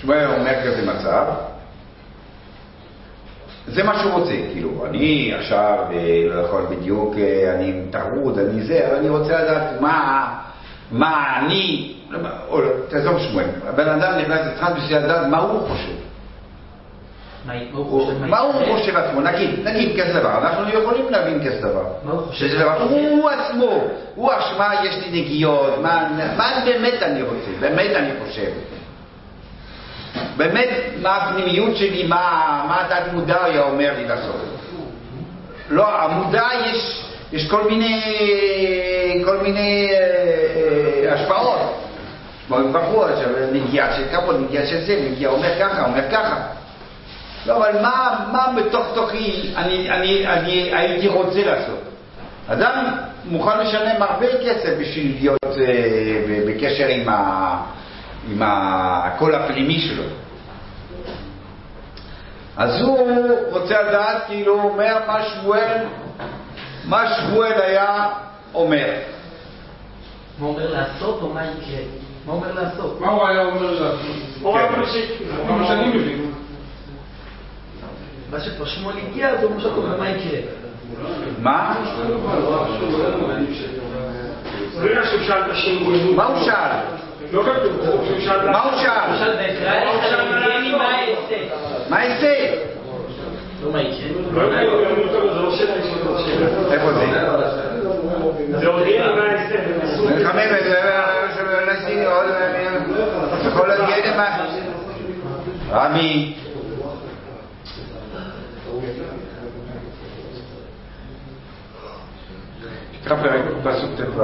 Speaker 1: שמואל היה אומר כזה מצב, זה מה שהוא רוצה, כאילו, אני עכשיו אה, לא יכול בדיוק, אה, אני טרוד, אני זה, אבל אני רוצה לדעת מה, מה אני, או לא, תעזוב שמואל, הבן אדם נכנס לטראנס בשביל לדעת מה הוא חושב.
Speaker 6: מה הוא חושב?
Speaker 1: עצמו? נגיד, נגיד כזה דבר, אנחנו יכולים להבין כזה דבר. שזה דבר, הוא עצמו, הוא אשמה, יש לי נגיעות, מה, באמת אני רוצה, באמת אני חושב. באמת, מה הפנימיות שלי, מה, התת מודע היה אומר לי לעשות. לא, המודע יש, יש כל מיני, כל מיני אה, השפעות. עכשיו, נגיעה של כבוד, נגיעה של זה, נגיעה אומר ככה, אומר ככה. לא, אבל מה, מה בתוך תוכי אני, אני, אני הייתי רוצה לעשות? אדם מוכן לשלם הרבה כסף בשביל להיות אה, בקשר עם, ה, עם הקול הפנימי שלו. אז הוא רוצה לדעת, כאילו, הוא אומר מה שמואל, מה שמואל היה אומר.
Speaker 6: מה אומר לעשות או מה יקרה? מה אומר לעשות?
Speaker 3: מה הוא היה אומר לעשות?
Speaker 1: כן.
Speaker 3: מה שאני מבין.
Speaker 6: מה שכבר שמואל הגיע, זה אומר שאתה אומר מה יקרה.
Speaker 1: מה?
Speaker 2: זה לא.
Speaker 1: מה הוא שאל?
Speaker 2: לא.
Speaker 1: מה הוא שאל?
Speaker 6: מה אעשה?
Speaker 1: מה יעשה?
Speaker 6: לא מה יקרה.
Speaker 2: לא יודע אם הוא ימות או לא, זה לא שאלה ישירות, שאלה.
Speaker 1: איפה זה?
Speaker 2: זה עוד יהיה מה יעשה, זה מסוג.
Speaker 1: מחמם את זה, נשים עוד... יכול להיות ילד מה... רמי. תקרא פרק פסוק ט"ו.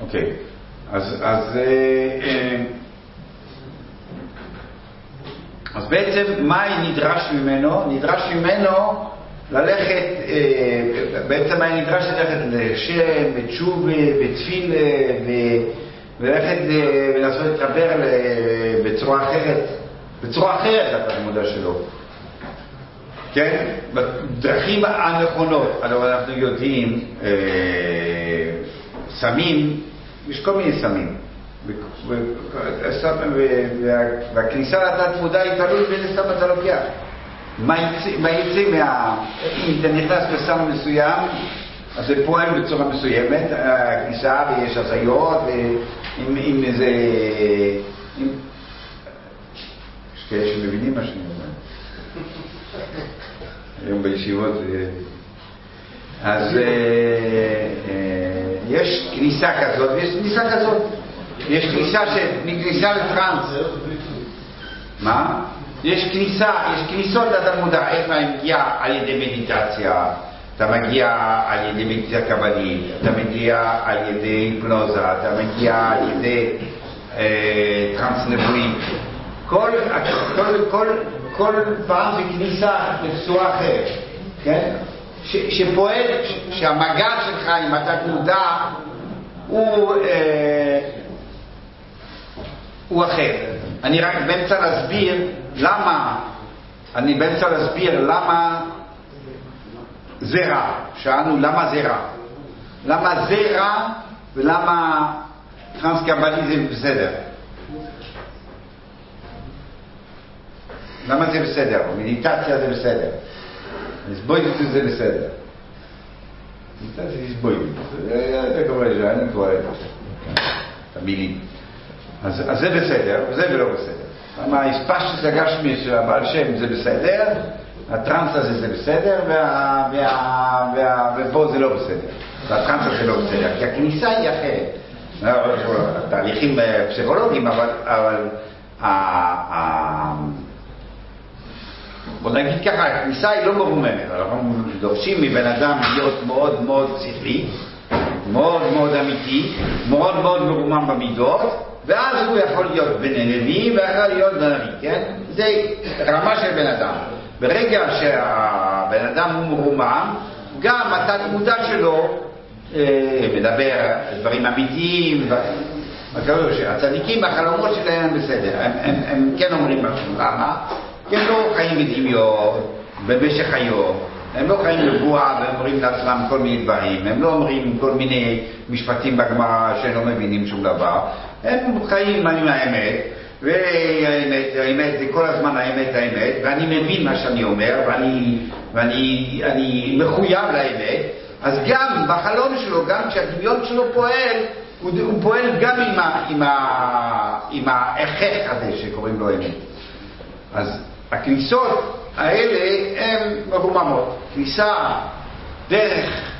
Speaker 1: אוקיי, אז, אז, אז בעצם מה נדרש ממנו? נדרש ממנו ללכת, אה, בעצם היה נדרש ללכת לשם, בתשובה, בתפילה, וללכת אה, ולעשות להתחבר ל- בצורה אחרת, בצורה אחרת לתלמודה שלו. כן? בדרכים הנכונות. הלוא אנחנו יודעים, אה, סמים, יש כל מיני סמים. והכניסה לתת מודע היא תלוי באיזה סם אתה לוקח. מה יצא, מה. אם אתה נכנס לסם מסוים, אז זה פועל בצורה מסוימת, הכניסה ויש הזיות, ועם עם איזה... יש כאלה שמבינים מה שאני אומר. [laughs] היום בישיבות זה... אז אה, אה, יש כניסה כזאת ויש כניסה כזאת. יש כניסה של... כניסה לטראנס. מה? יש כניסה, יש כניסות לתלמודה, איך אתה מגיע על ידי מדיטציה, אתה מגיע על ידי מדיטציה קבלית, אתה מגיע על ידי היפנוזה, אתה מגיע על ידי אה, טרנס נבואים. כל, כל, כל, כל פעם זה כניסה בצורה אחרת, כן? ש, שפועל, ש, שהמגע שלך עם התת מודע הוא, אה, הוא אחר. אני רק באמצע להסביר למה, אני באמצע להסביר למה זה רע. שאלנו למה זה רע. למה זה רע ולמה טרנס קבליזם בסדר. למה זה בסדר? מדיטציה זה בסדר. הסבוידות זה בסדר. מדיטציה זה הסבוידות. זה קורא לזה, אני קורא לזה. את המילים. אז, אז זה בסדר, וזה ולא בסדר. למה הספשטוס הגשמי של הבעל שם זה בסדר, הטרנס הזה זה בסדר, וה, וה, וה, ופה זה לא בסדר. והטרנס הזה לא בסדר, כי הכניסה היא אחרת. תהליכים אה, פסיכולוגיים, אבל, אבל בוא נגיד ככה, הכניסה היא לא מרוממת. אנחנו דורשים מבן אדם להיות מאוד מאוד שכלי, מאוד מאוד אמיתי, מאוד מאוד מרומם במידות, ואז הוא יכול להיות בן נביא ויכול להיות בן נביא, כן? זה רמה של בן אדם. ברגע שהבן אדם הוא מרומם, גם התת מודע שלו אה, מדבר דברים אמיתיים, שהצדיקים בחלומות שלהם הם בסדר, הם, הם, הם כן אומרים משהו, למה? כי הם לא חיים בדמיון במשך היום, הם לא חיים בבועה ואומרים לעצמם כל מיני דברים, הם לא אומרים כל מיני משפטים בגמרא שהם לא מבינים שום דבר, הם חיים עם האמת, והאמת, האמת זה כל הזמן האמת, האמת, ואני מבין מה שאני אומר, ואני, ואני אני מחויב לאמת, אז גם בחלום שלו, גם כשהדמיון שלו פועל, הוא, הוא פועל גם עם, ה, עם, ה, עם ההכרח הזה שקוראים לו אמת. אז הכניסות האלה הן מרוממות. כניסה דרך,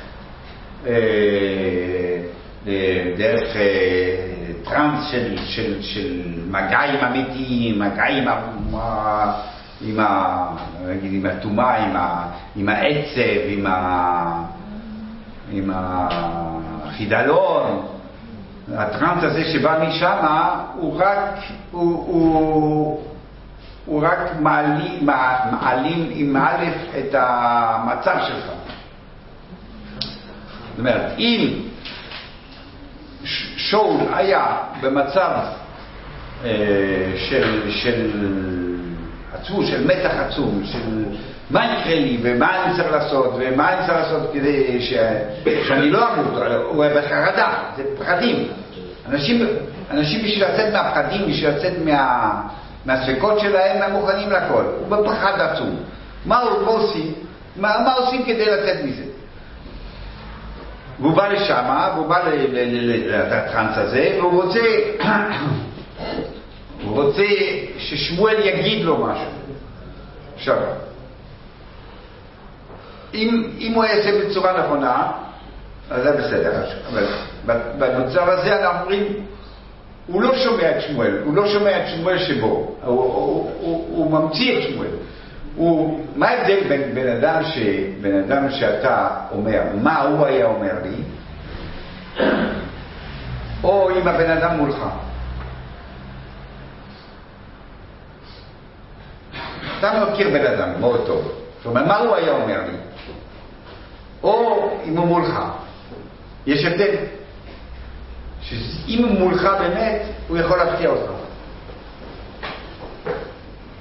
Speaker 1: אה, אה, דרך אה, טראנס של, של, של מגע עם המתים, מגע עם, ה- עם, ה- נגיד, עם הטומאה, עם, ה- עם העצב, עם, ה, עם החידלון. הטראנס הזה שבא משם הוא רק, הוא, הוא, הוא רק מעלים, מע- מעלים עם א' את המצב שלך. זאת אומרת, אם שאול היה במצב אה, של, של עצום, של מתח עצום, של מה יקרה לי ומה אני צריך לעשות ומה אני צריך לעשות כדי ש... שאני לא אמות, הוא היה בחרדה, זה פחדים. אנשים, אנשים בשביל לצאת מהפחדים, בשביל לצאת מה, מהספקות שלהם, הם מוכנים לכל. הוא בפחד עצום. מה, מה עושים? מה, מה עושים כדי לצאת מזה? והוא בא לשם, והוא בא ל- ל- ל- לטראנס הזה, והוא רוצה, [coughs] הוא רוצה ששמואל יגיד לו משהו. עכשיו, אם, אם הוא יעשה בצורה נכונה, אז זה בסדר. אבל במצב הזה אנחנו אומרים, הוא לא שומע את שמואל, הוא לא שומע את שמואל שבו, הוא, הוא, הוא, הוא ממציא את שמואל. הוא, מה ההבדל בין בן אדם, ש, בן אדם שאתה אומר, מה הוא היה אומר לי, או אם הבן אדם מולך? אתה מכיר בן אדם מאוד טוב, זאת אומרת, מה הוא היה אומר לי? או אם הוא מולך. יש הבדל. שאם הוא מולך באמת, הוא יכול להפתיע אותך.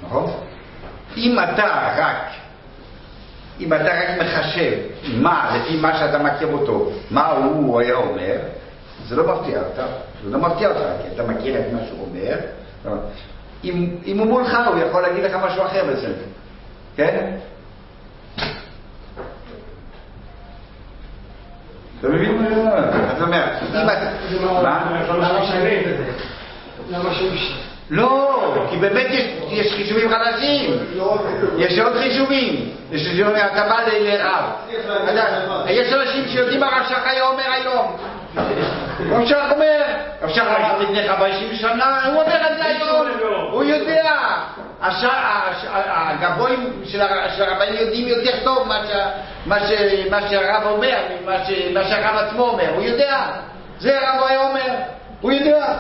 Speaker 1: נכון? אם אתה רק, אם אתה רק מחשב מה, לפי מה שאתה מכיר אותו, מה הוא היה אומר, זה לא מפתיע אותך. זה לא מפתיע אותך, כי אתה מכיר את מה שהוא אומר. אם, אם הוא מולך, הוא יכול להגיד לך משהו אחר בסדר. כן? אתה מבין מה אני אומר?
Speaker 2: לא משנה? שימש?
Speaker 1: לא, כי באמת יש, יש חישובים חדשים. יש עוד חישובים. יש חישובים, אתה בא לרב. יש אנשים שיודעים מה רב היה אומר היום. רב שך אומר, רב שך אמר לפני 50 שנה, הוא אומר את זה היום. הוא יודע. הגבוהים של הר- של הרבנים יודעים יותר טוב מה שהרב אומר, מה שהרב עצמו אומר. הוא יודע. זה הרב היה אומר. הוא יודע.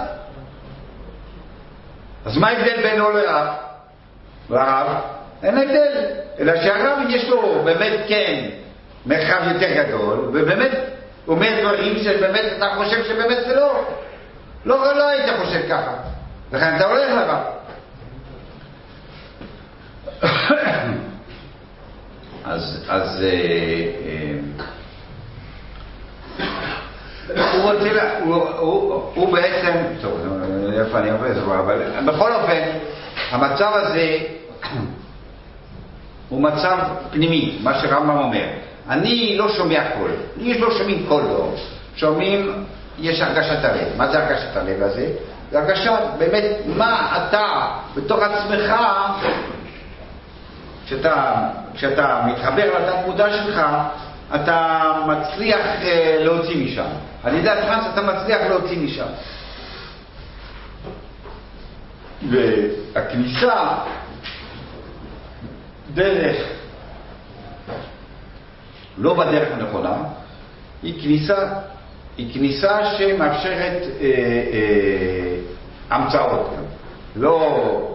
Speaker 1: אז מה ההבדל בינו לרב? לרב? אין הבדל, אלא שהרב יש לו באמת כן מרחב יותר גדול, ובאמת אומר דברים שבאמת אתה חושב שבאמת זה לא. לא, לא היית חושב ככה. לכן אתה הולך לרב. [coughs] אז, אז אה, אה, הוא רוצה, הוא, בעצם, טוב, איפה אני עובד, אבל בכל אופן, המצב הזה [clears throat] הוא מצב פנימי, מה שרמב"ם אומר. אני לא שומע קול, לי לא שומעים קול לא, שומעים, יש הרגשת הלב. מה זה הרגשת הלב הזה? זה הרגשה באמת מה אתה בתוך עצמך, כשאתה, כשאתה מתחבר לתת מודע שלך, אתה מצליח אה, להוציא משם. על ידי הטרנס אתה מצליח להוציא משם. והכניסה דרך, לא בדרך הנכונה, היא כניסה, היא כניסה שמאפשרת אה, אה, המצאות. לא...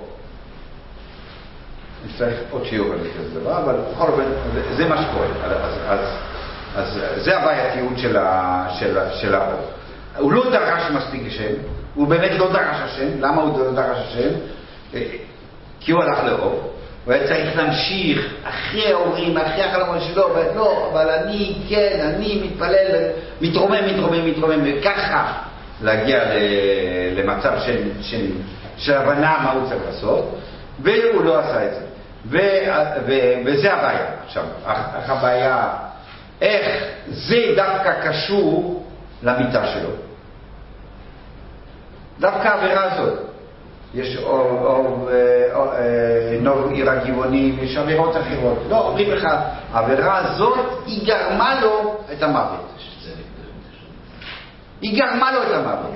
Speaker 1: נצטרך עוד שיעור על דבר, אבל בכל אופן, זה- זה מה שקורה. אז, אז, אז זה הבעייתיות של, ה. הוא לא דרש מספיק השם, הוא באמת לא דרש השם. למה הוא לא דרש השם? אה, כי הוא הלך לאור. הוא היה צריך להמשיך אחרי ההורים, אחרי החלומות שלו, ולא, אבל אני, כן, אני מתפלל, מתרומם, מתרומם, מתרומם, וככה להגיע למצב של, של, של הבנה מה הוא צריך לעשות, והוא לא עשה את זה. ו, ו, וזה הבעיה. עכשיו, הבעיה, איך זה דווקא קשור למיטה שלו. דווקא העבירה הזאת, יש אה, אה, נוב עיר הגבעונים, יש עבירות אחרות. לא, אומרים לך, העבירה הזאת, היא גרמה לו את המוות. היא גרמה לו את המוות.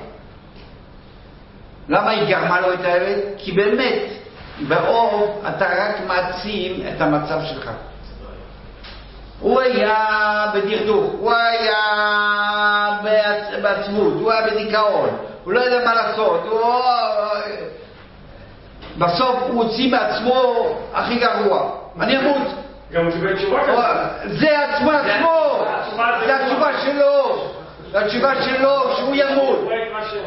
Speaker 1: למה היא גרמה לו את המוות? כי באמת, באור אתה רק מעצים את המצב שלך. הוא היה בדרדוך, הוא היה בעצ... בעצמות, הוא היה בדיכאון, הוא לא יודע מה לעשות, הוא... בסוף הוא הוציא מעצמו הכי גרוע, אני אמות.
Speaker 2: גם הוא קיבל תשובה
Speaker 1: הוא-
Speaker 2: כזאת.
Speaker 1: זה עצמו עצמו,
Speaker 2: זה
Speaker 1: התשובה שלו, זה התשובה שלו, שהוא ימות.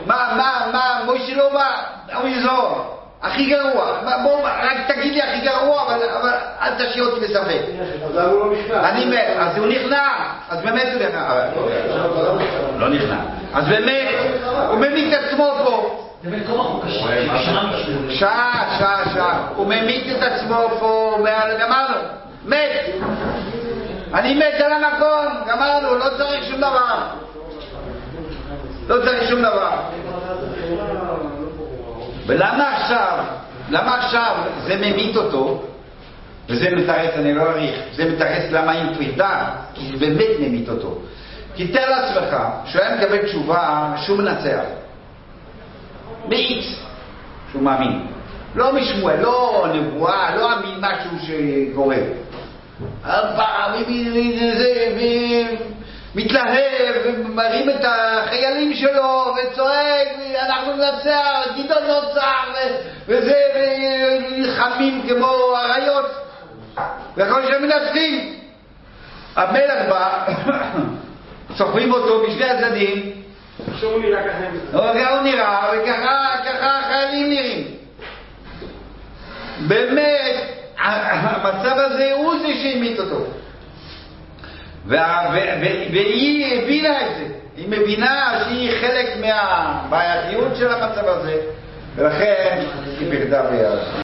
Speaker 2: מה
Speaker 1: מה, מה, מה, מוישה לא בא, הוא יזור, הכי גרוע, בוא, רק תגיד לי הכי גרוע, אבל, אבל אל תשאיר אותי בספק.
Speaker 5: אז למה הוא לא נכנע?
Speaker 1: אני מת, אז הוא נכנע, אז באמת הוא נכנע, אבל לא נכנע, אז באמת, הוא ממית את עצמו פה,
Speaker 6: שעה.
Speaker 1: שעה, שעה, שעה, הוא ממית את עצמו פה, מעל- גמרנו, מת, אני מת על המקום, גמרנו, לא צריך שום דבר, לא צריך שום דבר. ולמה עכשיו, למה עכשיו זה ממית אותו, וזה מתרץ, אני לא אאריך, זה מתרץ למה עם פרידה, כי זה באמת ממית אותו. כי תאר לעצמך שהוא היה מקבל תשובה שהוא מנצח. מאיץ שהוא מאמין. לא משמואל, לא נבואה, לא אמין משהו שקורה. מתלהב ומרים את החיילים שלו וצועק אנחנו ננצח, גדעון נוצר ו- וזה, ונלחמים כמו אריות להיות שהם מנצחים. המלך בא, [coughs] סוחבים אותו בשני הצדדים.
Speaker 2: ככה
Speaker 1: הוא נראה, וככה ככה החיילים נראים. באמת, [coughs] המצב הזה הוא זה שהמית אותו. והיא הבינה את זה. היא מבינה שהיא חלק מהבעייתיות של המצב הזה, ולכן היא פחדה ביד.